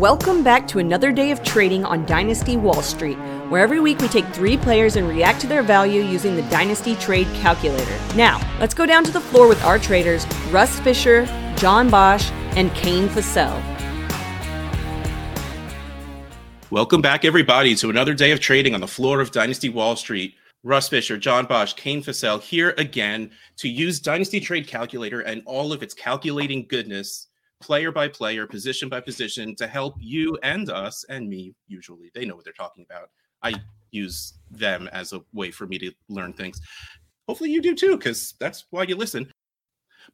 Welcome back to another day of trading on Dynasty Wall Street, where every week we take three players and react to their value using the Dynasty Trade Calculator. Now, let's go down to the floor with our traders, Russ Fisher, John Bosch, and Kane Fassell. Welcome back, everybody, to another day of trading on the floor of Dynasty Wall Street. Russ Fisher, John Bosch, Kane Fassell here again to use Dynasty Trade Calculator and all of its calculating goodness player by player, position by position to help you and us and me. Usually, they know what they're talking about. I use them as a way for me to learn things. Hopefully, you do too, because that's why you listen.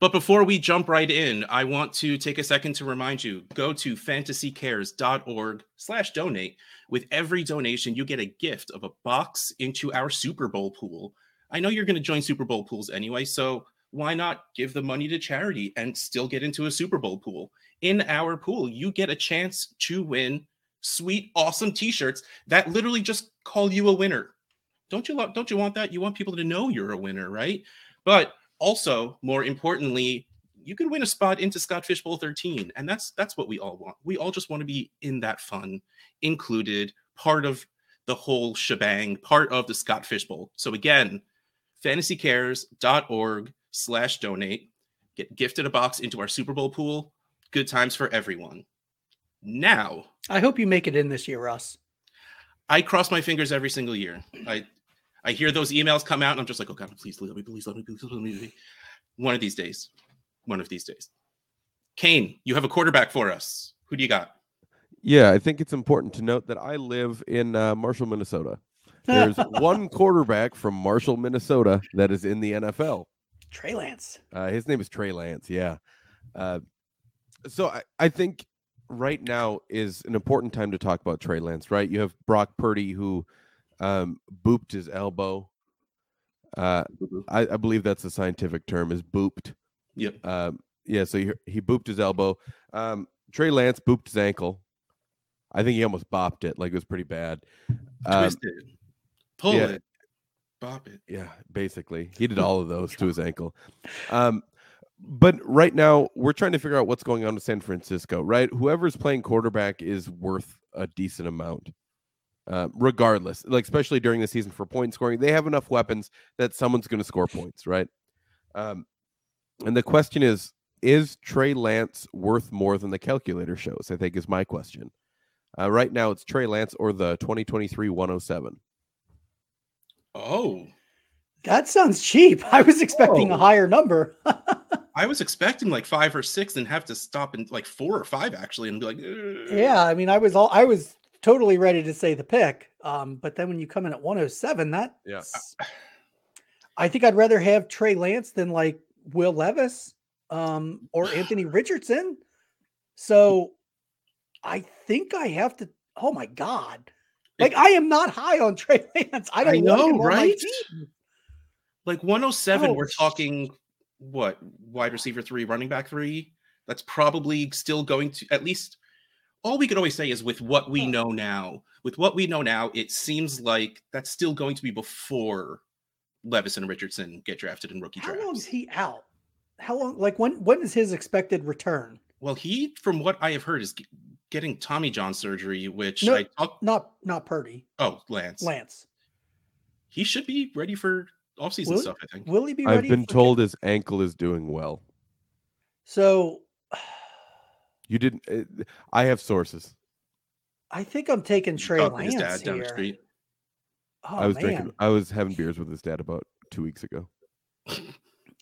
But before we jump right in, I want to take a second to remind you go to fantasycares.org slash donate. With every donation, you get a gift of a box into our Super Bowl pool. I know you're going to join Super Bowl pools anyway, so why not give the money to charity and still get into a Super Bowl pool? In our pool, you get a chance to win sweet, awesome T-shirts that literally just call you a winner. Don't you don't you want that? You want people to know you're a winner, right? But also, more importantly, you can win a spot into Scott Fish Bowl 13, and that's that's what we all want. We all just want to be in that fun, included, part of the whole shebang, part of the Scott Fish Bowl. So again, fantasycares.org slash donate. Get gifted a box into our Super Bowl pool. Good times for everyone. Now, I hope you make it in this year, Russ. I cross my fingers every single year. I I hear those emails come out, and I'm just like, oh God, please let me, please let me, please let me. One of these days, one of these days. Kane, you have a quarterback for us. Who do you got? Yeah, I think it's important to note that I live in uh, Marshall, Minnesota. There's one quarterback from Marshall, Minnesota that is in the NFL. Trey Lance. Uh, his name is Trey Lance. Yeah. Uh, so I, I think right now is an important time to talk about Trey Lance, right? You have Brock Purdy who um, booped his elbow. Uh, mm-hmm. I, I, believe that's the scientific term is booped. Yep. Um, yeah. So he, he booped his elbow. Um, Trey Lance booped his ankle. I think he almost bopped it. Like it was pretty bad. Um, Twisted. Pull yeah, it. It. Yeah, basically. He did all of those to his ankle. Um, but right now we're trying to figure out what's going on with San Francisco, right? Whoever's playing quarterback is worth a decent amount. Uh, regardless, like especially during the season for point scoring, they have enough weapons that someone's going to score points, right? Um, and the question is, is Trey Lance worth more than the calculator shows? I think is my question. Uh, right now, it's Trey Lance or the 2023 107. Oh, that sounds cheap. I was expecting oh. a higher number. I was expecting like five or six and have to stop in like four or five actually and be like, Ugh. yeah. I mean, I was all I was totally ready to say the pick. Um, but then when you come in at 107, that yeah, I think I'd rather have Trey Lance than like Will Levis um, or Anthony Richardson. So I think I have to. Oh my god! Like I am not high on Trey Lance. I don't I know, right? Like 107, oh, we're talking what wide receiver three, running back three. That's probably still going to at least all we could always say is with what we know now, with what we know now, it seems like that's still going to be before Levis and Richardson get drafted in rookie draft. How long is he out? How long? Like when? When is his expected return? Well, he, from what I have heard, is getting Tommy John surgery, which no, I talk- not not Purdy. Oh, Lance. Lance. He should be ready for offseason will, stuff. I think. Will he be ready? I've been told his ankle is doing well. So. You didn't. Uh, I have sources. I think I'm taking Trey oh, Lance his dad here. down the street. Oh, I was man. drinking. I was having beers with his dad about two weeks ago.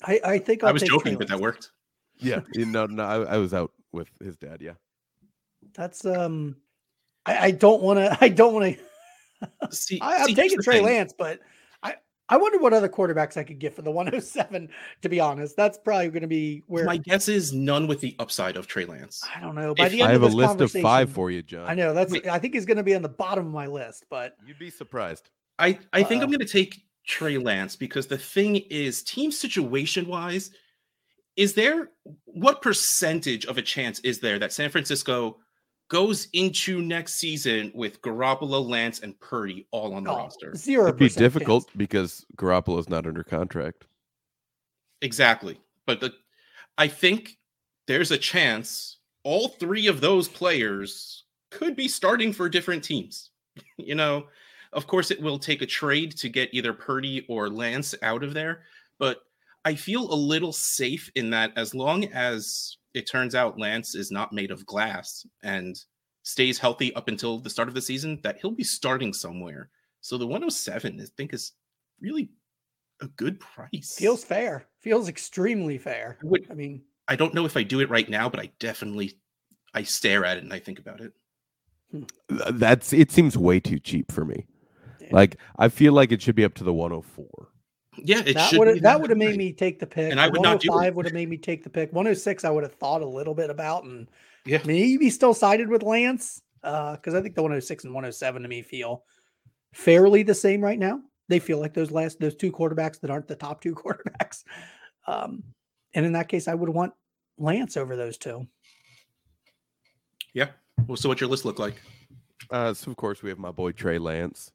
I, I think I'll i was joking, but that worked. Yeah, no, no, I, I was out with his dad. Yeah, that's um, I, I don't want to. I don't want to. see, I, am taking Trey thing. Lance, but I I wonder what other quarterbacks I could get for the 107. To be honest, that's probably going to be where my guess is none with the upside of Trey Lance. I don't know. By if, the end I have a list of five for you, John. I know that's. Wait. I think he's going to be on the bottom of my list, but you'd be surprised. I I think I'm going to take Trey Lance because the thing is, team situation wise, is there what percentage of a chance is there that San Francisco goes into next season with Garoppolo, Lance, and Purdy all on the oh, roster. Zero. It'd be difficult chance. because Garoppolo's not under contract. Exactly, but the, I think there's a chance all three of those players could be starting for different teams. you know, of course, it will take a trade to get either Purdy or Lance out of there, but I feel a little safe in that as long as it turns out Lance is not made of glass and stays healthy up until the start of the season, that he'll be starting somewhere. So the 107, I think, is really a good price. Feels fair. Feels extremely fair. I, would, I mean, I don't know if I do it right now, but I definitely I stare at it and I think about it. Hmm. That's it seems way too cheap for me. Yeah. Like I feel like it should be up to the 104. Yeah, it that. Would that would have made me take the pick. And I would not do it. would have made me take the pick. 106 I would have thought a little bit about and yeah, maybe still sided with Lance. Uh, because I think the 106 and 107 to me feel fairly the same right now. They feel like those last those two quarterbacks that aren't the top two quarterbacks. Um, and in that case, I would want Lance over those two. Yeah. Well, so what's your list look like? Uh, so of course we have my boy Trey Lance,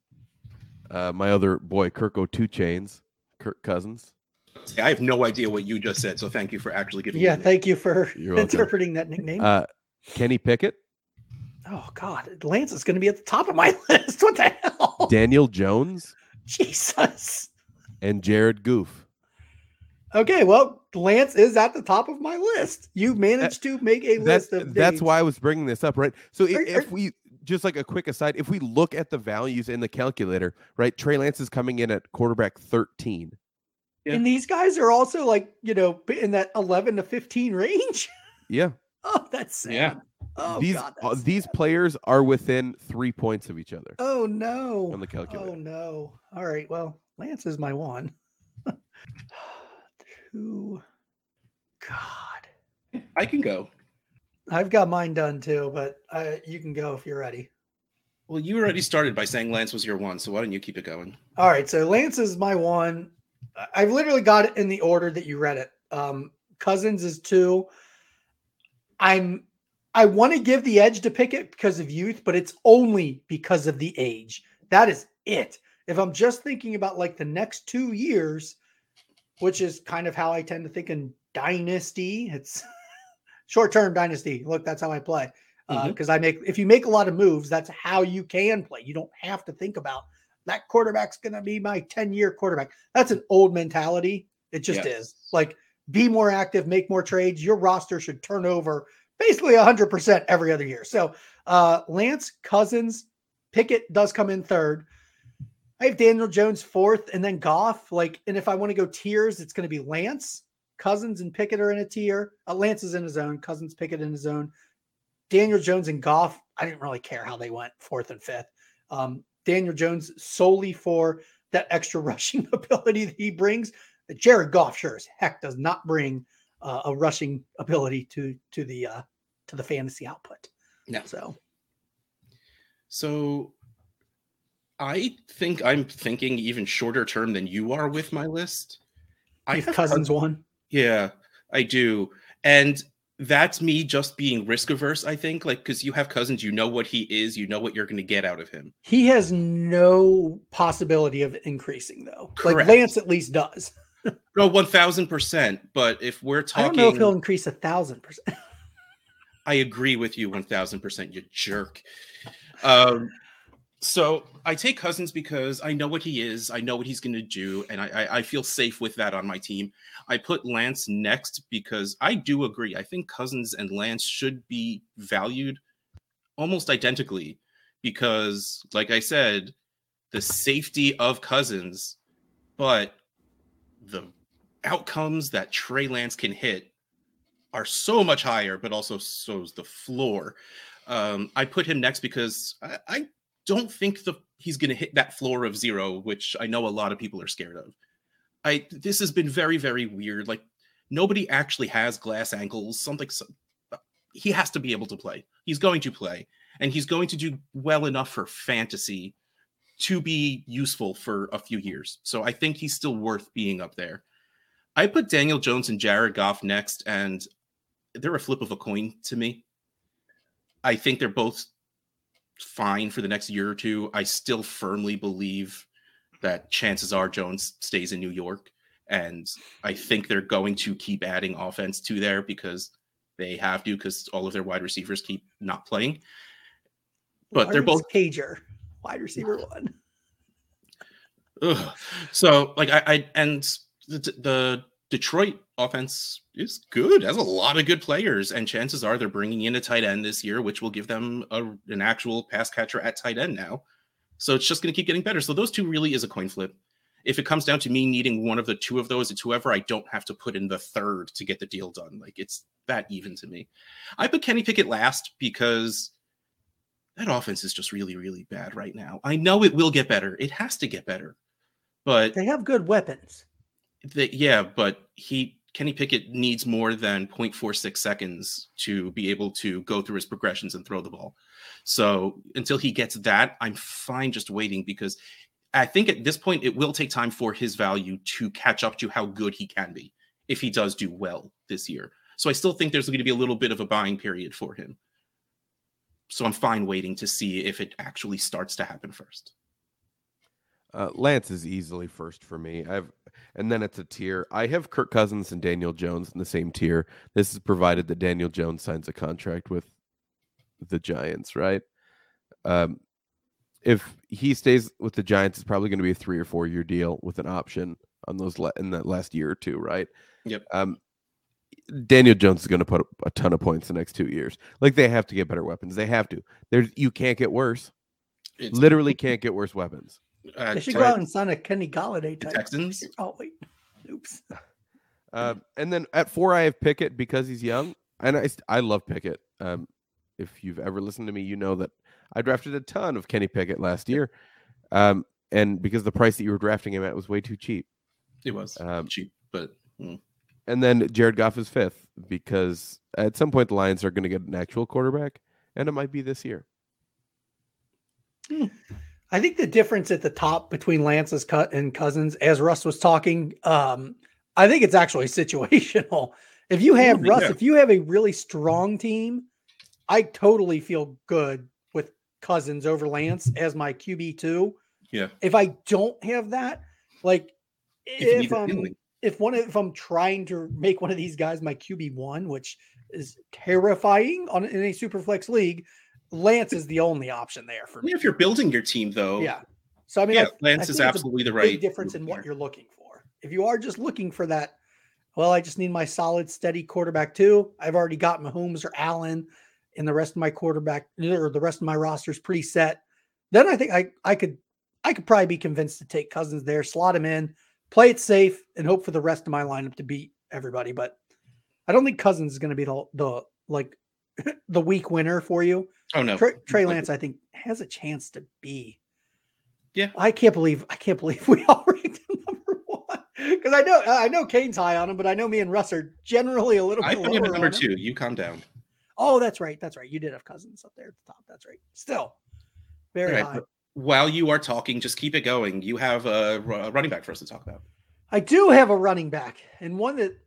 uh, my other boy Kirko Two Chains, Kirk Cousins. I have no idea what you just said, so thank you for actually giving. Yeah, thank you for interpreting that nickname. Uh, Kenny Pickett. Oh God, Lance is going to be at the top of my list. What the hell? Daniel Jones. Jesus. And Jared Goff. Okay, well, Lance is at the top of my list. You managed to make a list of. That's names. why I was bringing this up, right? So if, are, if we just like a quick aside, if we look at the values in the calculator, right? Trey Lance is coming in at quarterback thirteen. Yeah. And these guys are also like you know in that eleven to fifteen range. Yeah. oh, that's sad. yeah. Oh, these God, uh, these players are within three points of each other. Oh no! On the calculator. Oh no! All right. Well, Lance is my one. Two. God. I can go. I've got mine done too, but uh, you can go if you're ready. Well, you already started by saying Lance was your one, so why don't you keep it going? All right. So Lance is my one. I've literally got it in the order that you read it. Um, Cousins is two. I'm I want to give the edge to Pickett because of youth, but it's only because of the age. That is it. If I'm just thinking about like the next two years, which is kind of how I tend to think in dynasty, it's short term dynasty. Look, that's how I play. Because uh, mm-hmm. I make, if you make a lot of moves, that's how you can play. You don't have to think about that quarterback's going to be my 10 year quarterback. That's an old mentality. It just yes. is. Like, be more active, make more trades. Your roster should turn over basically 100% every other year. So uh, Lance Cousins, Pickett does come in third. I have Daniel Jones fourth and then Goff. Like, and if I want to go tiers, it's going to be Lance, Cousins, and Pickett are in a tier. Uh, Lance is in his own, Cousins, Pickett in his own. Daniel Jones and Goff, I didn't really care how they went fourth and fifth. Um, Daniel Jones solely for that extra rushing ability that he brings. Jared Goff sure as heck does not bring uh, a rushing ability to to the uh, to the fantasy output. Yeah. So, so I think I'm thinking even shorter term than you are with my list. I cousins one. Yeah, I do, and that's me just being risk averse. I think, like, because you have cousins, you know what he is, you know what you're going to get out of him. He has no possibility of increasing, though. Correct. Like Lance at least does. no, one thousand percent. But if we're talking, I don't know if he'll increase a thousand percent. I agree with you one thousand percent. You jerk. Um, so I take Cousins because I know what he is, I know what he's going to do, and I, I, I feel safe with that on my team. I put Lance next because I do agree. I think Cousins and Lance should be valued almost identically because, like I said, the safety of Cousins, but the outcomes that Trey Lance can hit are so much higher, but also so is the floor. Um, I put him next because I, I don't think the he's going to hit that floor of zero, which I know a lot of people are scared of. I this has been very very weird. Like nobody actually has glass ankles. Something he has to be able to play. He's going to play, and he's going to do well enough for fantasy to be useful for a few years. So I think he's still worth being up there. I put Daniel Jones and Jared Goff next, and they're a flip of a coin to me. I think they're both fine for the next year or two. I still firmly believe that chances are Jones stays in New York. And I think they're going to keep adding offense to there because they have to, because all of their wide receivers keep not playing. but they're both Cager, wide receiver one. Ugh. So like I, I and the, the Detroit offense is good. Has a lot of good players, and chances are they're bringing in a tight end this year, which will give them a, an actual pass catcher at tight end now. So it's just going to keep getting better. So those two really is a coin flip. If it comes down to me needing one of the two of those, it's whoever I don't have to put in the third to get the deal done. Like it's that even to me. I put Kenny Pickett last because that offense is just really, really bad right now. I know it will get better. It has to get better. But they have good weapons. The, yeah, but he Kenny Pickett needs more than 0.46 seconds to be able to go through his progressions and throw the ball. So until he gets that, I'm fine just waiting because I think at this point it will take time for his value to catch up to how good he can be if he does do well this year. So I still think there's going to be a little bit of a buying period for him. So I'm fine waiting to see if it actually starts to happen first. Uh, Lance is easily first for me. I've and then it's a tier. I have Kirk Cousins and Daniel Jones in the same tier. This is provided that Daniel Jones signs a contract with the Giants, right? Um, if he stays with the Giants, it's probably going to be a three or four year deal with an option on those le- in that last year or two, right? Yep. Um, Daniel Jones is going to put a ton of points the next two years. Like they have to get better weapons. They have to. There's you can't get worse. It's, Literally can't get worse weapons. Uh, they should go out and sign a Kenny Golladay type. Texans. Oh wait, oops. Uh, and then at four, I have Pickett because he's young, and I I love Pickett. Um, if you've ever listened to me, you know that I drafted a ton of Kenny Pickett last year, um, and because the price that you were drafting him at was way too cheap. It was um, cheap, but. Mm. And then Jared Goff is fifth because at some point the Lions are going to get an actual quarterback, and it might be this year. Hmm. I think the difference at the top between Lance's cut and Cousins, as Russ was talking, um, I think it's actually situational. If you have Russ, if you have a really strong team, I totally feel good with Cousins over Lance as my QB two. Yeah. If I don't have that, like if, if I'm if one if I'm trying to make one of these guys my QB one, which is terrifying on in a super flex league, Lance is the only option there for me. If you're building your team, though, yeah. So I mean, yeah, I, Lance I is absolutely the right difference in what you're looking for. If you are just looking for that, well, I just need my solid, steady quarterback too. I've already got Mahomes or Allen, and the rest of my quarterback or the rest of my roster is pretty set. Then I think I I could I could probably be convinced to take Cousins there, slot him in, play it safe, and hope for the rest of my lineup to beat everybody. But I don't think Cousins is going to be the the like the weak winner for you. Oh no, Trey, Trey Lance, I think has a chance to be. Yeah, I can't believe I can't believe we all ranked him number one because I know I know Kane's high on him, but I know me and Russ are generally a little. I put him at number two. You calm down. Oh, that's right. That's right. You did have Cousins up there at the top. That's right. Still very right, high. While you are talking, just keep it going. You have a, a running back for us to talk about. I do have a running back, and one that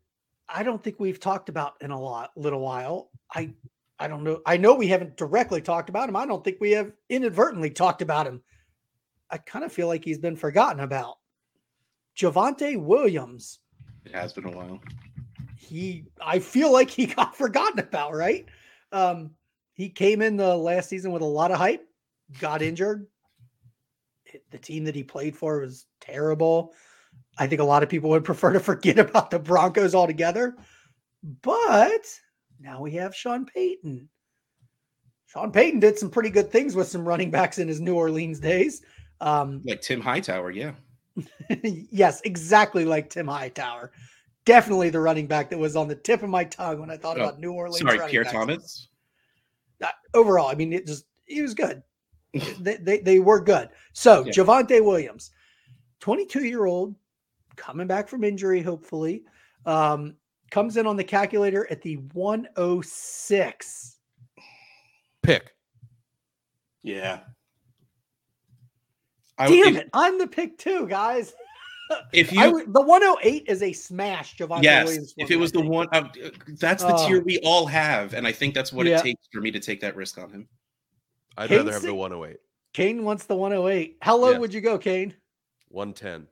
I don't think we've talked about in a lot little while. I I don't know. I know we haven't directly talked about him. I don't think we have inadvertently talked about him. I kind of feel like he's been forgotten about. Javonte Williams. It has been a while. He, I feel like he got forgotten about, right? Um, he came in the last season with a lot of hype, got injured. The team that he played for was terrible. I think a lot of people would prefer to forget about the Broncos altogether. But now we have Sean Payton. Sean Payton did some pretty good things with some running backs in his New Orleans days. Um, like Tim Hightower, yeah. yes, exactly like Tim Hightower. Definitely the running back that was on the tip of my tongue when I thought oh, about New Orleans. Sorry, Pierre backs. Thomas. Uh, overall, I mean, it just he was good. they, they, they were good. So yeah. Javonte Williams, 22 year old, coming back from injury, hopefully. Um, comes in on the calculator at the 106. Pick. Yeah. I, Damn if, it. I'm the pick too, guys. If you the 108 is a smash, Javonte yes, Williams. If it was the one, uh, that's the uh, tier we all have, and I think that's what yeah. it takes for me to take that risk on him. I'd Kane rather have the 108. Kane wants the 108. How low yeah. would you go, Kane? 110.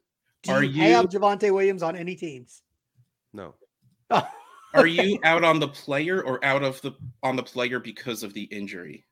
Do Are you have Javonte Williams on any teams? No. Are you out on the player or out of the on the player because of the injury?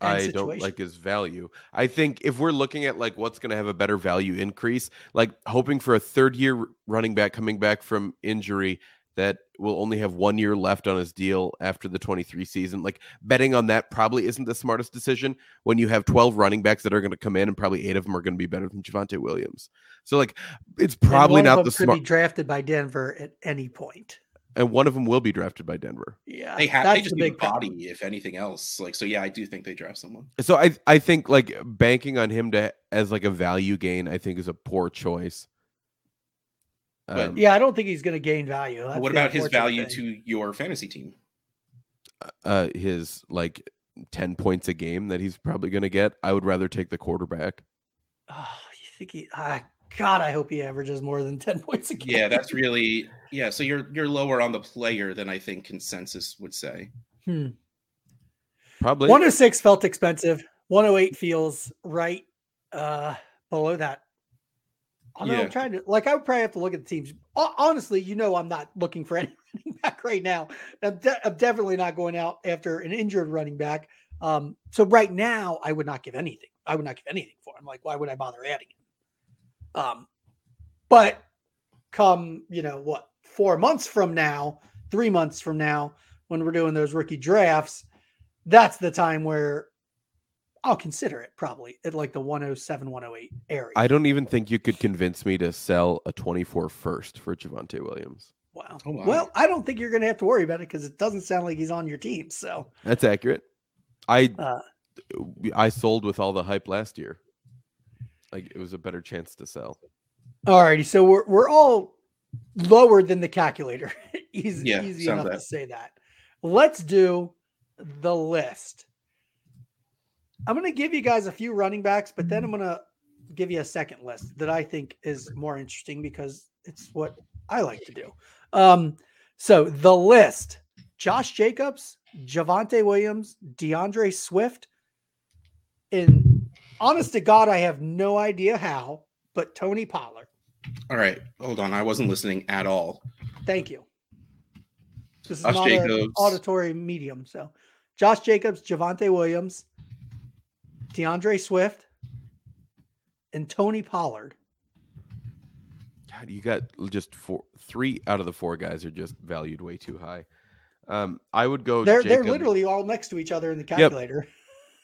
I situation. don't like his value. I think if we're looking at like what's going to have a better value increase, like hoping for a third year running back coming back from injury that will only have one year left on his deal after the 23 season, like betting on that probably isn't the smartest decision when you have 12 running backs that are going to come in and probably eight of them are going to be better than Javonte Williams. So like it's probably not them the could smart be drafted by Denver at any point. and one of them will be drafted by Denver. Yeah, They have they just the need a big problem. body, if anything else. Like so, yeah, I do think they draft someone. So I I think like banking on him to as like a value gain, I think is a poor choice. But- Um, Yeah, I don't think he's going to gain value. That's what about his value thing. to your fantasy team? uh, his like ten points a game that he's probably going to get. I would rather take the quarterback. Oh, you think he? Ah, God, I hope he averages more than ten points a game. Yeah, that's really yeah. So you're you're lower on the player than I think consensus would say. Hmm. Probably. 106 felt expensive. 108 feels right uh below that. Although Yeah. I'm trying to like I would probably have to look at the teams. Ho- Honestly, you know I'm not looking for any running back right now. I'm, de- I'm definitely not going out after an injured running back. Um, so right now I would not give anything. I would not give anything for him. Like, why would I bother adding him? Um, but come, you know, what, four months from now, three months from now, when we're doing those rookie drafts, that's the time where I'll consider it probably at like the 107, 108 area. I don't even think you could convince me to sell a 24 first for Javonte Williams. wow. Oh, wow. Well, I don't think you're going to have to worry about it because it doesn't sound like he's on your team. So, That's accurate. I uh, I sold with all the hype last year. Like it was a better chance to sell. all righty. So we're, we're all lower than the calculator. easy Yeah, easy sounds enough to say that. Let's do the list. I'm going to give you guys a few running backs, but then I'm going to give you a second list that I think is more interesting because it's what I like to do. Um, so the list Josh Jacobs, Javonte Williams, D'Andre Swift. And honest to God, I have no idea how, but Tony Pollard. All right, hold on. I wasn't listening at all. Thank you. This is Josh not an auditory medium. So Josh Jacobs, Javonte Williams, D'Andre Swift, and Tony Pollard. God, you got just four, three out of the four guys are just valued way too high. Um, I would go. They're they're literally all next to each other in the calculator.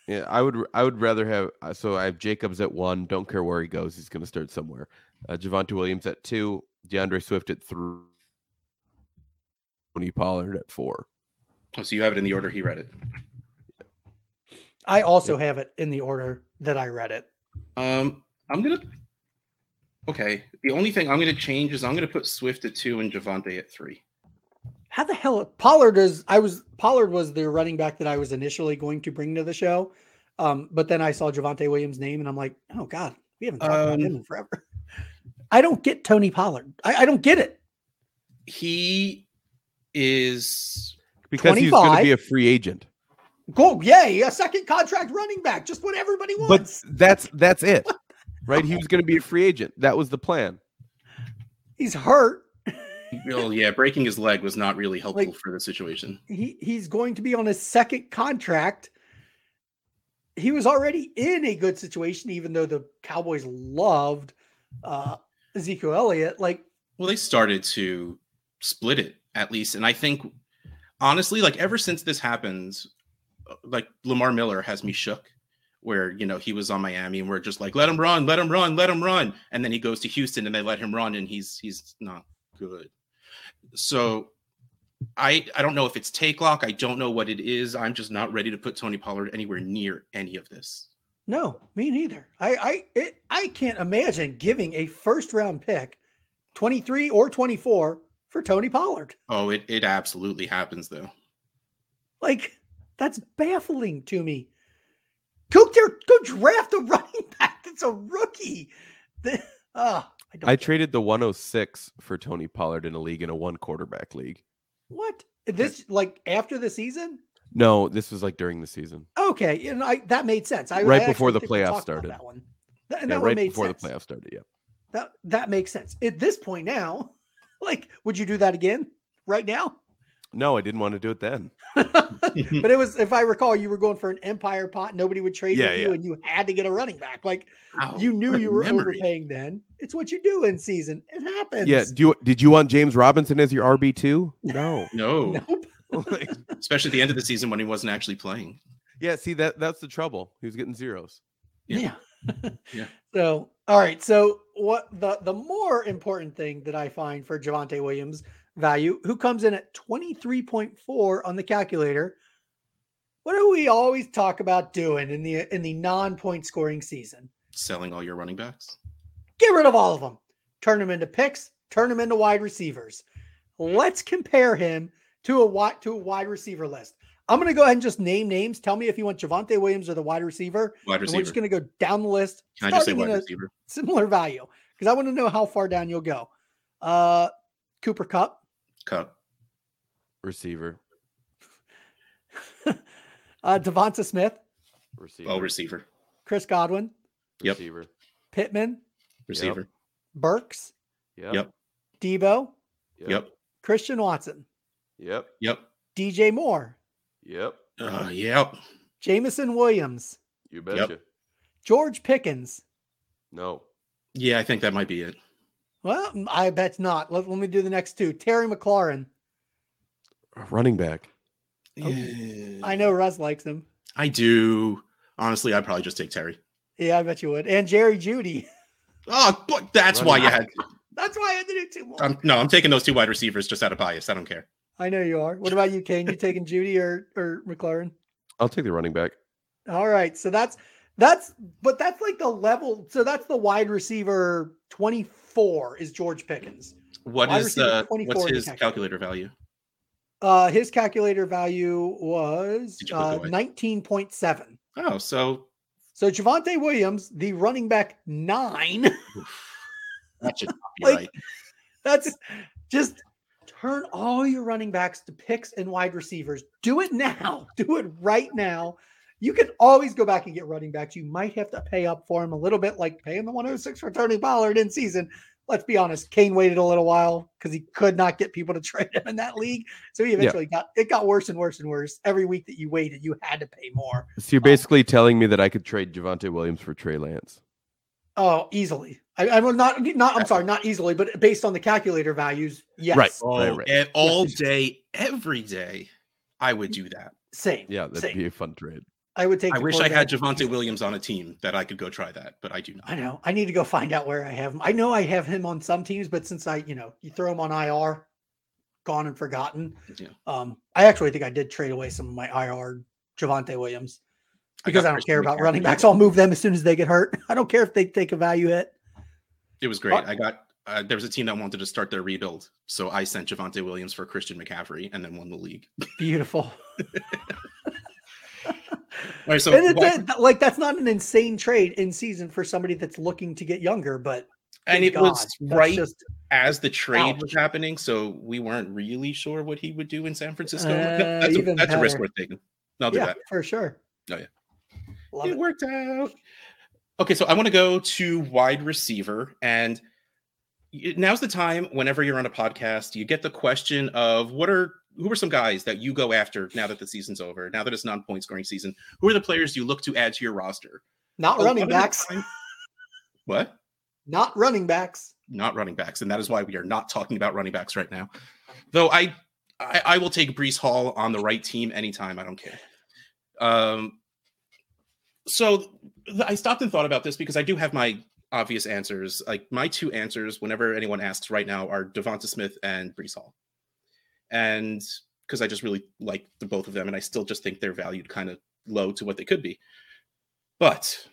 Yeah, I would. I would rather have. uh, So I have Jacobs at one. Don't care where he goes. He's going to start somewhere. Uh, Javonte Williams at two. DeAndre Swift at three. Tony Pollard at four. Oh, so you have it in the order he read it. I also have it in the order that I read it. Um, I'm gonna. Okay, the only thing I'm gonna change is I'm gonna put Swift at two and Javonte at three. How the hell Pollard is I was Pollard was the running back that I was initially going to bring to the show. Um, but then I saw Javonte Williams' name and I'm like, oh God, we haven't talked about Um, him in forever. I don't get Tony Pollard. I, I don't get it. He is. Because he's going to be a free agent. Go, yay, a second contract running back, just what everybody wants. But wants. that's that's it, right? He was going to be a free agent. That was the plan. He's hurt. Well, yeah, breaking his leg was not really helpful Like- for the situation. He he's going to be on his second contract. He was already in a good situation, even though the Cowboys loved uh Ezekiel Elliott. Like Well, they started to split it at least, and I think honestly, like ever since this happens, like Lamar Miller has me shook. Where you know he was on Miami, and we're just like, let him run, let him run, let him run, and then he goes to Houston, and they let him run, and he's he's not good. So I I don't know if it's take lock. I don't know what it is. I'm just not ready to put Tony Pollard anywhere near any of this. No, me neither. I I it, I can't imagine giving a first round pick, 23 or 24 for Tony Pollard. Oh, it it absolutely happens though. Like that's baffling to me. Go there, go draft a running back that's a rookie. The- ah, I I traded the 106 for Tony Pollard in a league in a one quarterback league. what this like after the season. No, this was like during the season. Okay, and I that made sense. I Right I before the playoffs started. That one, That- and Yeah, that one right before sense. the playoffs started. Yeah. That that makes sense. At this point now, like, would you do that again right now? No, I didn't want to do it then. but it was, if I recall, you were going for an empire pot. Nobody would trade Yeah, with you, yeah. and you had to get a running back. Like Wow, you knew you were memory. overpaying then. It's what you do in season. It happens. Yeah. Do you did you want James Robinson as your RB two? No. No, Nope. Especially at the end of the season when he wasn't actually playing. yeah. See that that's the trouble. He was getting zeros. Yeah. Yeah. Yeah. So, all right. So, what the the more important thing that I find for Javonte Williams value, who comes in at twenty three point four on the calculator, what do we always talk about doing in the in the non point scoring season? Selling all your running backs. Get rid of all of them. Turn them into picks. Turn them into wide receivers. Let's compare him to a wide to a wide receiver list. I'm going to go ahead and just name names. Tell me if you want Javonte Williams or the wide receiver. Wide And we're just going to go down the list. Can I just say wide receiver? Similar value because I want to know how far down you'll go. Uh, Cooper Kupp, Kupp. Receiver. uh, Devonta Smith, Receiver. Oh, receiver. Chris Godwin, Yep. Receiver. Pittman, Receiver. Burks, Yep. Yep. Debo, Yep. Christian Watson, Yep. Yep. DJ Moore, Yep. Uh, yep. Jameson Williams, You betcha. George Pickens. No. Yeah, I think that might be it. Well, I bet not. Let, let me do the next two. Terry McLaurin. Running back. Oh, Yeah. I know Russ likes him. I do. Honestly, I'd probably just take Terry. Yeah, I bet you would. And Jerry Jeudy. Oh, but that's why you had. That's why I had to do two more. Um, no, I'm taking those two wide receivers just out of bias. I don't care. I know you are. What about you, Kane? You taking Jeudy or or McLaurin? I'll take the running back. All right. So that's that's but that's like the level. So that's the wide receiver 24 is George Pickens. What Wide is 24 what's his calculator. value? Uh his calculator value was Did you put uh, 19.7. Oh, so So Javonte Williams, the running back nine. that should be Like, right. That's just turn all your running backs to picks and wide receivers. Do it now. Do it right now. You can always go back and get running backs. You might have to pay up for him a little bit, like paying the 106 for Tony Pollard in season. Let's be honest, Kane waited a little while because he could not get people to trade him in that league. So he eventually got it got worse and worse and worse. Every week that you waited, you had to pay more. So you're basically um, telling me that I could trade Javonte Williams for Trey Lance. Oh, easily. I, I will not not I'm sorry, not easily, but based on the calculator values, yes. Right. Oh, right. and all Yes. day, every day, I would do that. Same. Yeah, that'd same. be a fun trade. I would take. I wish I had. Javonte Williams on a team that I could go try that, but I do not. I know. I need to go find out where I have him. I know I have him on some teams, but since I, you know, you throw him on IR, gone and forgotten. Yeah. Um, I actually think I did trade away some of my IR Javonte Williams because got I, don't care about running backs. I'll move them as soon as they get hurt. I don't care if they take a value hit. It was great. I got uh, there was a team that wanted to start their rebuild, so I sent Javonte Williams for Christian McCaffrey and then won the league. Beautiful. Right, so and a- like that's not an insane trade in season for somebody that's looking to get younger, but and it was God, that's right just as the trade ouch. was happening, so we weren't really sure what he would do in San Francisco. Uh, that's a, that's a risk worth taking. Yeah, that. for sure. Oh, yeah. Love it it. worked out. Okay, so I want to go to wide receiver, and now's the time. Whenever you're on a podcast, you get the question of what are who are some guys that you go after now that the season's over, now that it's non-point scoring season. Who are the players you look to add to your roster? Not A running backs. time- What? Not running backs. Not running backs, and that is why we are not talking about running backs right now. Though I, I, I will take Breece Hall on the right team anytime. I don't care. Um, so th- I stopped and thought about this because I do have my obvious answers. Like my two answers, whenever anyone asks right now, are Devonta Smith and Breece Hall, and because I just really like the both of them, and I still just think they're valued kind of low to what they could be. But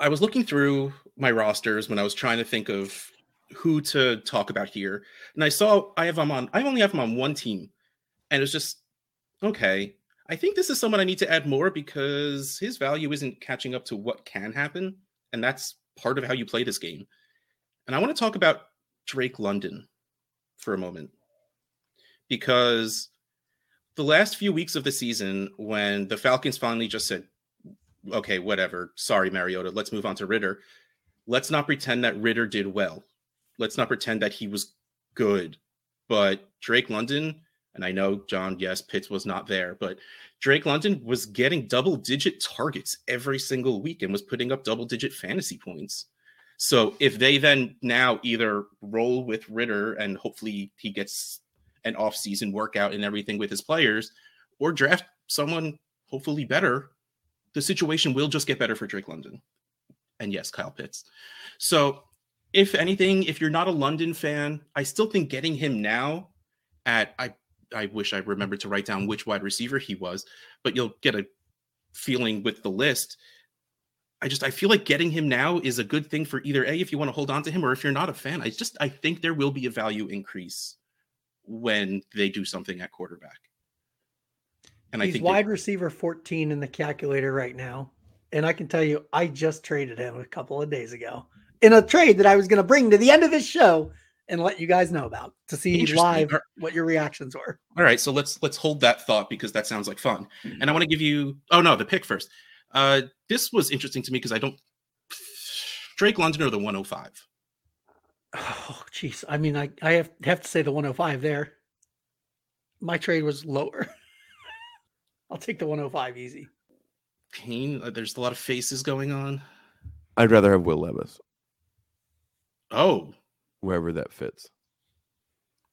I was looking through my rosters when I was trying to think of who to talk about here, and I saw I have them on. I only have them on one team, and it's just okay. I think this is someone I need to add more because his value isn't catching up to what can happen, and that's part of how you play this game. And I want to talk about Drake London for a moment because the last few weeks of the season, when the Falcons finally just said, okay, whatever, sorry, Mariota, let's move on to Ridder. Let's not pretend that Ridder did well. Let's not pretend that he was good. But Drake London And I know, John, yes, Pitts was not there, but Drake London was getting double digit targets every single week and was putting up double digit fantasy points. So if they then now either roll with Ridder and hopefully he gets an off-season workout and everything with his players, or draft someone hopefully better, the situation will just get better for Drake London. And yes, Kyle Pitts. So if anything, if you're not a London fan, I still think getting him now at I I wish I remembered to write down which wide receiver he was, but you'll get a feeling with the list. I just I feel like getting him now is a good thing for either A if you want to hold on to him or if you're not a fan. I just I think there will be a value increase when they do something at quarterback. And He's I think wide they, receiver 14 in the calculator right now. And I can tell you, I just traded him a couple of days ago in a trade that I was going to bring to the end of this show and let you guys know about to see live what your reactions were. All right, so let's let's hold that thought because that sounds like fun. Mm-hmm. And I want to give you oh no, the pick first. Uh this was interesting to me because I don't Drake London or the 105. Oh jeez. I mean I I have have to say the 105 there. My trade was lower. I'll take the 105 easy. Kane, uh, there's a lot of faces going on. I'd rather have Will Levis. Oh, wherever that fits.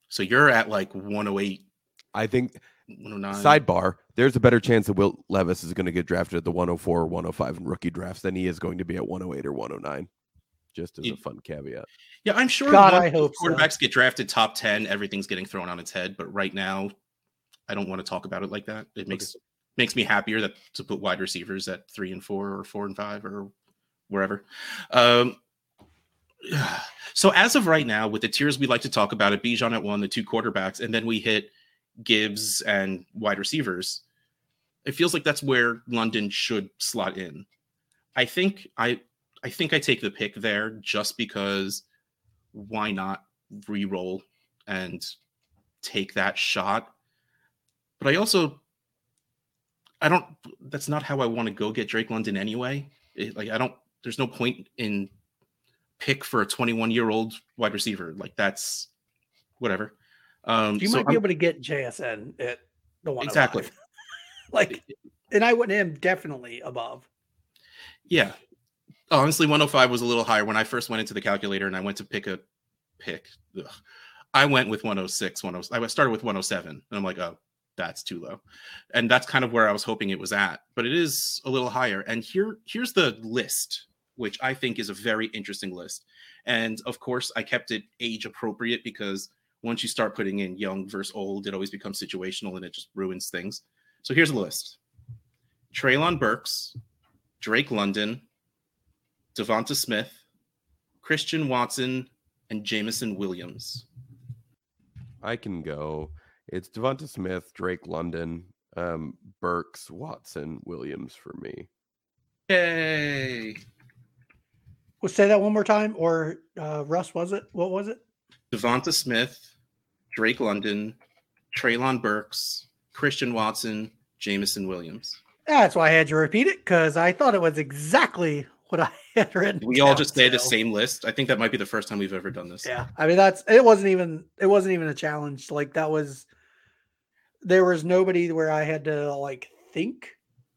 So you're at like 108. I think 109. Sidebar, there's a better chance that Will Levis is going to get drafted at the 104 or 105 in rookie drafts than he is going to be at 108 or 109. Just as a fun caveat. Yeah, I'm sure God, I hope quarterbacks so. get drafted top 10, everything's getting thrown on its head. But right now, I don't want to talk about it like that. It makes okay. makes me happier that to put wide receivers at three and four or four and five or wherever. Um, so as of right now, with the tiers we like to talk about it, Bijan at one, the two quarterbacks, and then we hit Gibbs and wide receivers. It feels like that's where London should slot in. I think I I think I take the pick there just because why not re-roll and take that shot? But I also I don't that's not how I want to go get Drake London anyway. It, like I don't there's no point in pick for a 21 year old wide receiver. Like that's whatever. Um, you so might be I'm, able to get JSN at the one exactly. like, and I went him definitely above. Yeah, honestly, 105 was a little higher when I first went into the calculator and I went to pick a pick. Ugh. I went with 106. 106. I started with 107, and I'm like, oh, that's too low, and that's kind of where I was hoping it was at. But it is a little higher. And here, here's the list which I think is a very interesting list. And of course, I kept it age appropriate because once you start putting in young versus old, it always becomes situational and it just ruins things. So here's the list Treylon Burks, Drake London, Devonta Smith, Christian Watson, and Jameson Williams. I can go. It's Devonta Smith, Drake London, um, Burks, Watson, Williams for me. Yay. Well, say that one more time. Or uh, Russ, was it? What was it? Devonta Smith, Drake London, Treylon Burks, Christian Watson, Jameson Williams. That's why I had you repeat it because I thought it was exactly what I had written. We all just say the same list. I think that might be the first time we've ever done this. Yeah, I mean that's it. wasn't even it wasn't even a challenge. Like that was there was nobody where I had to like think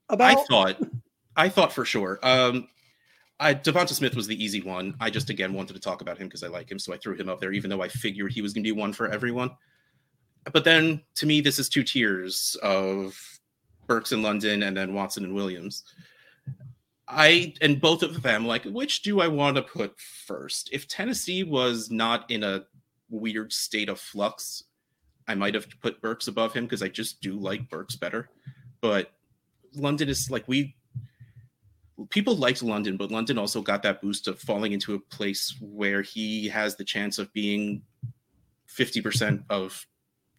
about. I thought, I thought for sure. Um, I, Devonta Smith was the easy one. I just again wanted to talk about him because I like him, so I threw him up there, even though I figured he was going to be one for everyone. But then, to me, this is two tiers of Burks and London, and then Watson and Williams. I and both of them like which do I want to put first? If Tennessee was not in a weird state of flux, I might have put Burks above him because I just do like Burks better. But London is like we people liked London, but London also got that boost of falling into a place where he has the chance of being 50% of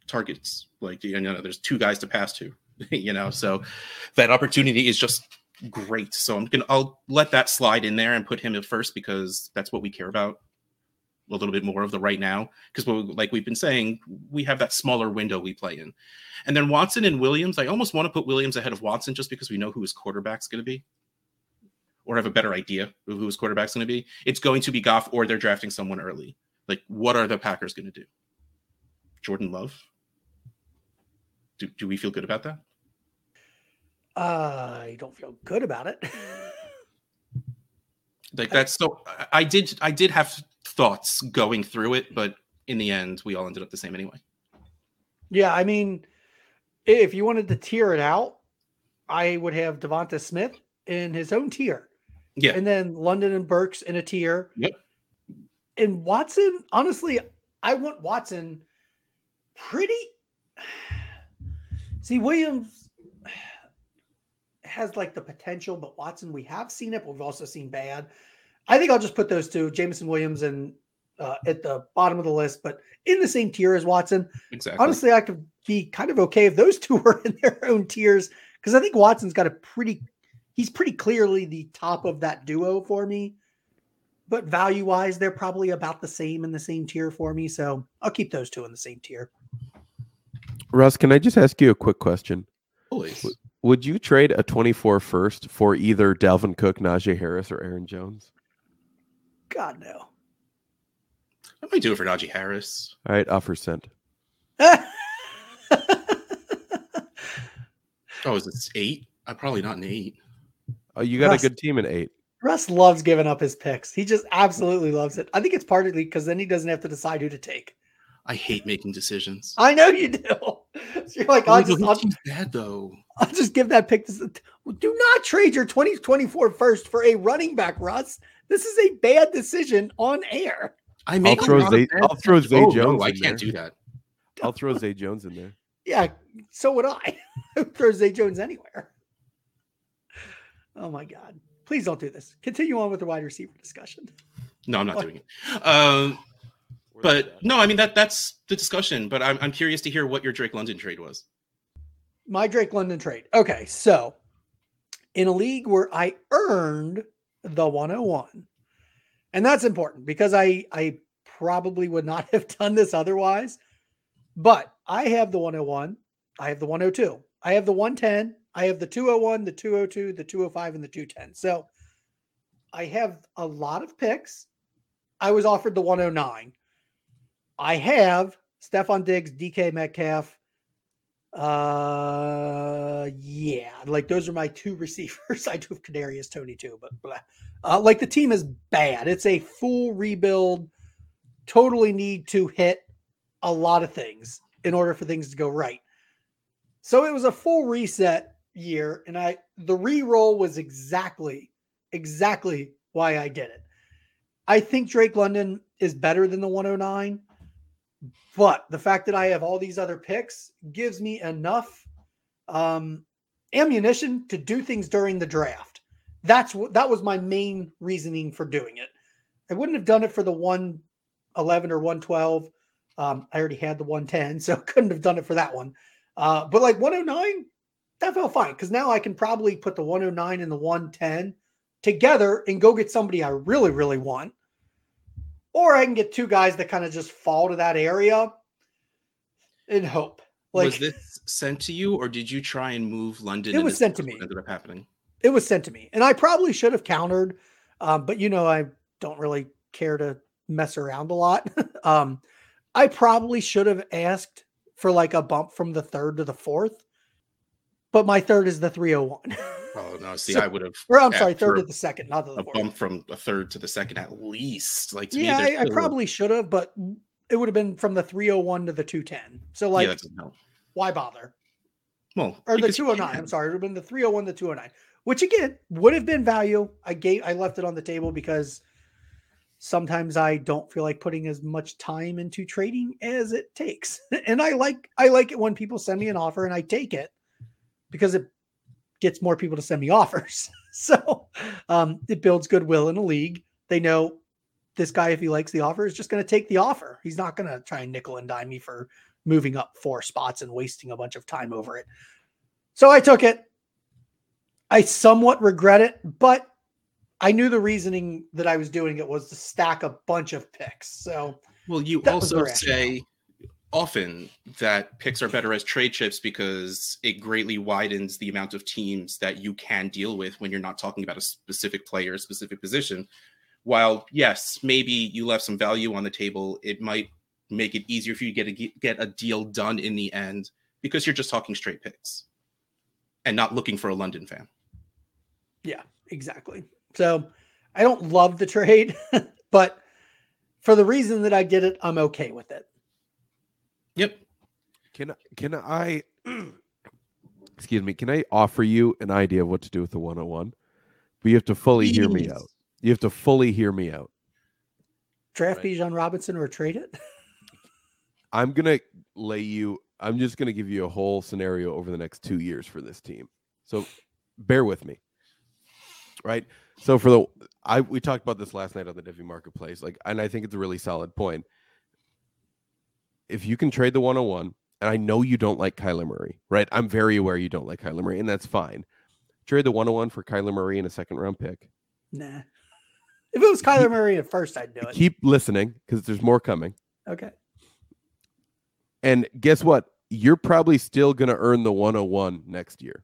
targets. Like, you know, there's two guys to pass to, you know, so that opportunity is just great. So I'm gonna, I'll let that slide in there and put him at first because that's what we care about a little bit more of the right now. Because, like we've been saying, we have that smaller window we play in. And then Watson and Williams, I almost want to put Williams ahead of Watson just because we know who his quarterback's going to be or have a better idea of who his quarterback's going to be, it's going to be Goff or they're drafting someone early. Like, what are the Packers going to do? Jordan Love? Do, do we feel good about that? Uh, I don't feel good about it. Like that's so. I- did. I did have thoughts going through it, but in the end, we all ended up the same anyway. yeah, I mean, if you wanted to tier it out, I would have Devonta Smith in his own tier. Yeah. And then London and Burks in a tier. Yep. And Watson, honestly, I want Watson pretty. See, Williams has like the potential, but Watson, we have seen it, but we've also seen bad. I think I'll just put those two, Jameson Williams and uh, at the bottom of the list, but in the same tier as Watson. Exactly. Honestly, I could be kind of okay if those two were in their own tiers because I think Watson's got a pretty, he's pretty clearly the top of that duo for me. But value wise, they're probably about the same in the same tier for me. So I'll keep those two in the same tier. Russ, can I just ask you a quick question? Please. Would you trade a 24 first for either Dalvin Cook, Najee Harris, or Aaron Jones? God, no. I might do it for Najee Harris. All right, offer sent. Oh, is it eight? I'm probably not an eight. Oh, you got Russ- a good team in eight. Russ loves giving up his picks. He just absolutely loves it. I think it's partly because then he doesn't have to decide who to take. I hate making decisions. I know you do. So you're like, Oh, I'll just, whole I'll, team's bad though. I'll just give that pick. To, do not trade your 2024 first for a running back, Russ. This is a bad decision on air. I make a throw lot of Zay- bad I'll throw. Zay Oh, no, Jones I can't there. do that. I'll throw Zay Jones in there. Yeah, so would I. Throw Zay Jones anywhere. Oh my God. Please don't do this. Continue on with the wide receiver discussion. No, I'm not What? doing it. Um, but no, I mean that that's the discussion. But I'm I'm curious to hear what your Drake London trade was. My Drake London trade. Okay, so in a league where I earned the 101, and that's important because I I probably would not have done this otherwise. But I have the 101, I have the 102, I have the 110, I have the 201, the 202, the 205, and the 210. So I have a lot of picks. I was offered the 109. I have Stefon Diggs, DK Metcalf, uh, yeah, like those are my two receivers. I do have Kadarius Toney too, but blah. Uh, like the team is bad. It's a full rebuild. Totally need to hit a lot of things in order for things to go right. So it was a full reset year, and I the re-roll was exactly exactly why I did it. I think Drake London is better than the 109. But the fact that I have all these other picks gives me enough um, ammunition to do things during the draft. That's what that was my main reasoning for doing it. I wouldn't have done it for the 111 or 112. Um, I already had the 110, so couldn't have done it for that one. Uh, but like 109, that felt fine because now I can probably put the 109 and the 110 together and go get somebody I really, really want. Or I can get two guys that kind of just fall to that area and hope. Like was this sent to you, or did you try and move London? It was sent to me. Ended up happening. it was sent to me, and I probably should have countered, um, but you know I don't really care to mess around a lot. um, I probably should have asked for like a bump from the third to the fourth, but my third is the 301. Oh no! See, So- I would have. or I'm sorry, third to the second, not the a fourth. bump from a third to the second at least. Like to yeah, I, I probably should have, but it would have been from the 301 to the 210. So like, yeah, no. why bother? Well, or the 209. I'm sorry, it would have been the 301, to the 209, which again would have been value. I gave, I left it on the table because sometimes I don't feel like putting as much time into trading as it takes, and I like, I like it when people send me an offer and I take it because it gets more people to send me offers. so um, it builds goodwill in a league. They know this guy, if he likes the offer, is just going to take the offer. He's not going to try and nickel and dime me for moving up four spots and wasting a bunch of time over it. So I took it. I somewhat regret it, but I knew the reasoning that I was doing it was to stack a bunch of picks. So Well, you also say often that picks are better as trade chips because it greatly widens the amount of teams that you can deal with when you're not talking about a specific player, a specific position. While yes, maybe you left some value on the table, it might make it easier for you to get a get a deal done in the end because you're just talking straight picks and not looking for a London fan. Yeah, exactly. So I don't love the trade, but for the reason that I did it, I'm okay with it. Yep. Can can I excuse me, can I offer you an idea of what to do with the 101? But you have to fully hear me out. You have to fully hear me out. Draft right. Bijan Robinson or trade it? I'm gonna lay you. I'm just gonna give you a whole scenario over the next two years for this team. So bear with me. Right. So for the I we talked about this last night on the Divi Marketplace. Like, and I think it's a really solid point. If you can trade the 101, and I know you don't like Kyler Murray, right? I'm very aware you don't like Kyler Murray, and that's fine. Trade the 101 for Kyler Murray in a second round pick. Nah. If it was Kyler keep, Murray at first, I'd do it. Keep listening because there's more coming. Okay. And guess what? You're probably still going to earn the 101 next year.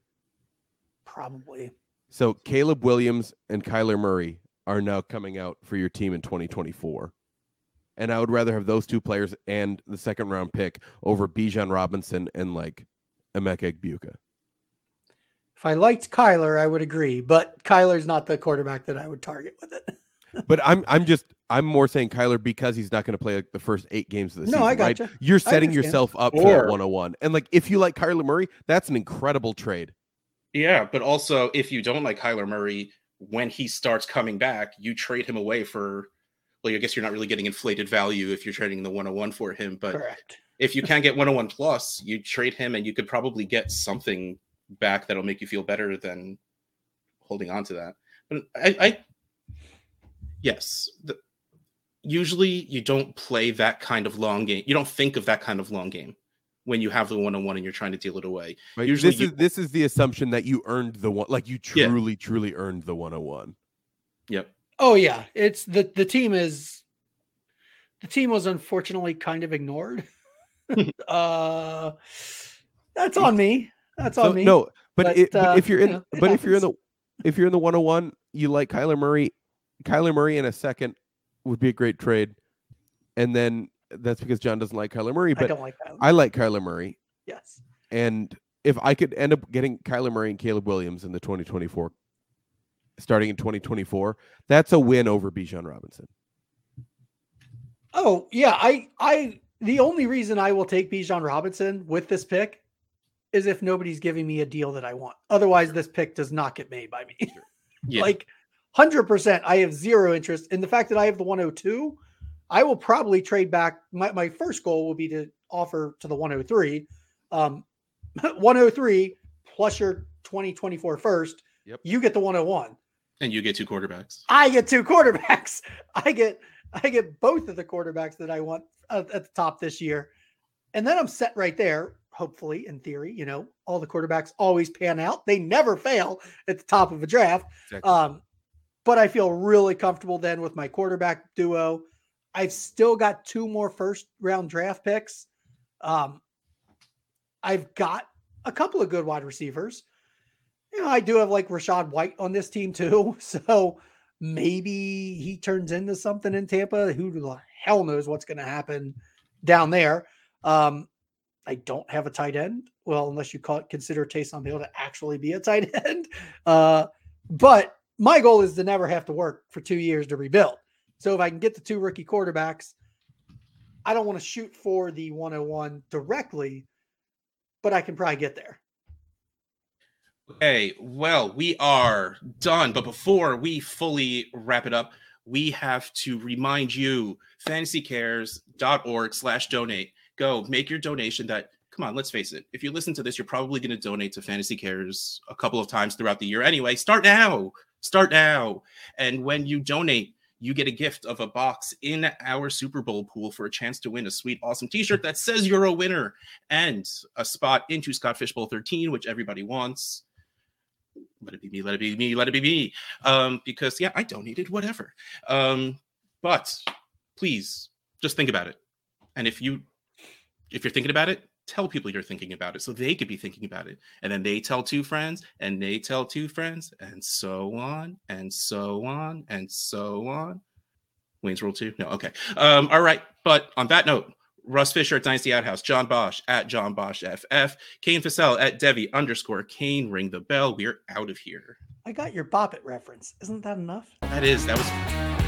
Probably. So Caleb Williams and Kyler Murray are now coming out for your team in 2024. And I would rather have those two players and the second round pick over Bijan Robinson and like Emeka Egbuka. If I liked Kyler, I would agree, but Kyler's not the quarterback that I would target with it. but I'm I'm just I'm more saying Kyler because he's not going to play like the first eight games of the no, season. I got right? you. You're setting yourself up or, for that 101. And like if you like Kyler Murray, that's an incredible trade. Yeah, but also if you don't like Kyler Murray, when he starts coming back, you trade him away for well, I guess you're not really getting inflated value if you're trading the 101 for him, but Correct. if you can't get 101 plus, you trade him and you could probably get something back that'll make you feel better than holding on to that. But I, I yes, the, usually you don't play that kind of long game. You don't think of that kind of long game when you have the one on one and you're trying to deal it away. Right. Usually, this you, is this is the assumption that you earned the one, like you truly, yeah. truly earned the one on one. Yep. Oh yeah, it's the the team is the team was unfortunately kind of ignored. uh, that's on me. That's on me. No, but, but, it, uh, if you're in, you know, but happens. if you're in the if you're in the 101, you like Kyler Murray. Kyler Murray in a second would be a great trade, and then that's because John doesn't like Kyler Murray. But I, like I like Kyler Murray. Yes. And if I could end up getting Kyler Murray and Caleb Williams in the 2024 starting in 2024, that's a win over Bijan Robinson. Oh, yeah. I I the only reason I will take Bijan Robinson with this pick is if nobody's giving me a deal that I want. Otherwise, this pick does not get made by me. Yeah. like 100%, I have zero interest in the fact that I have the 102. I will probably trade back. My, my first goal will be to offer to the 103. Um, 103 plus your 2024 first. Yep. You get the 101. And you get two quarterbacks. I get two quarterbacks. I get I get both of the quarterbacks that I want at the top this year. And then I'm set right there, hopefully, in theory. You know, all the quarterbacks always pan out. They never fail at the top of a draft. Exactly. Um, but I feel really comfortable then with my quarterback duo. I've still got two more first round draft picks. Um, I've got a couple of good wide receivers you know, I do have like Rachaad White on this team too. So maybe he turns into something in Tampa. Who the hell knows what's going to happen down there? Um, I don't have a tight end. Well, unless you it, consider Taysom Hill to actually be a tight end. Uh, but my goal is to never have to work for two years to rebuild. So if I can get the two rookie quarterbacks, I don't want to shoot for the 101 directly, but I can probably get there. Okay, well, we are done. But before we fully wrap it up, we have to remind you fantasycares.org slash donate. Go make your donation that come on, let's face it. If you listen to this, you're probably going to donate to Fantasy Cares a couple of times throughout the year. Anyway, start now. Start now. And when you donate, you get a gift of a box in our Super Bowl pool for a chance to win a sweet, awesome t shirt that says you're a winner and a spot into Scott Fish Bowl 13, which everybody wants let it be me, let it be me, let it be me. Um, because yeah, I donated whatever. Um, but please just think about it. And if you if you're thinking about it, tell people you're thinking about it so they could be thinking about it. And then they tell two friends, and they tell two friends, and so on, and so on, and so on. Wayne's World 2? No, okay. Um, all right. But on that note, Russ Fisher at Dynasty Outhouse, John Bosch at John Bosch FF, Kane Fassell at Devi underscore Kane. Ring the bell. We're out of here. I got your Bop It reference. Isn't that enough? That is, that was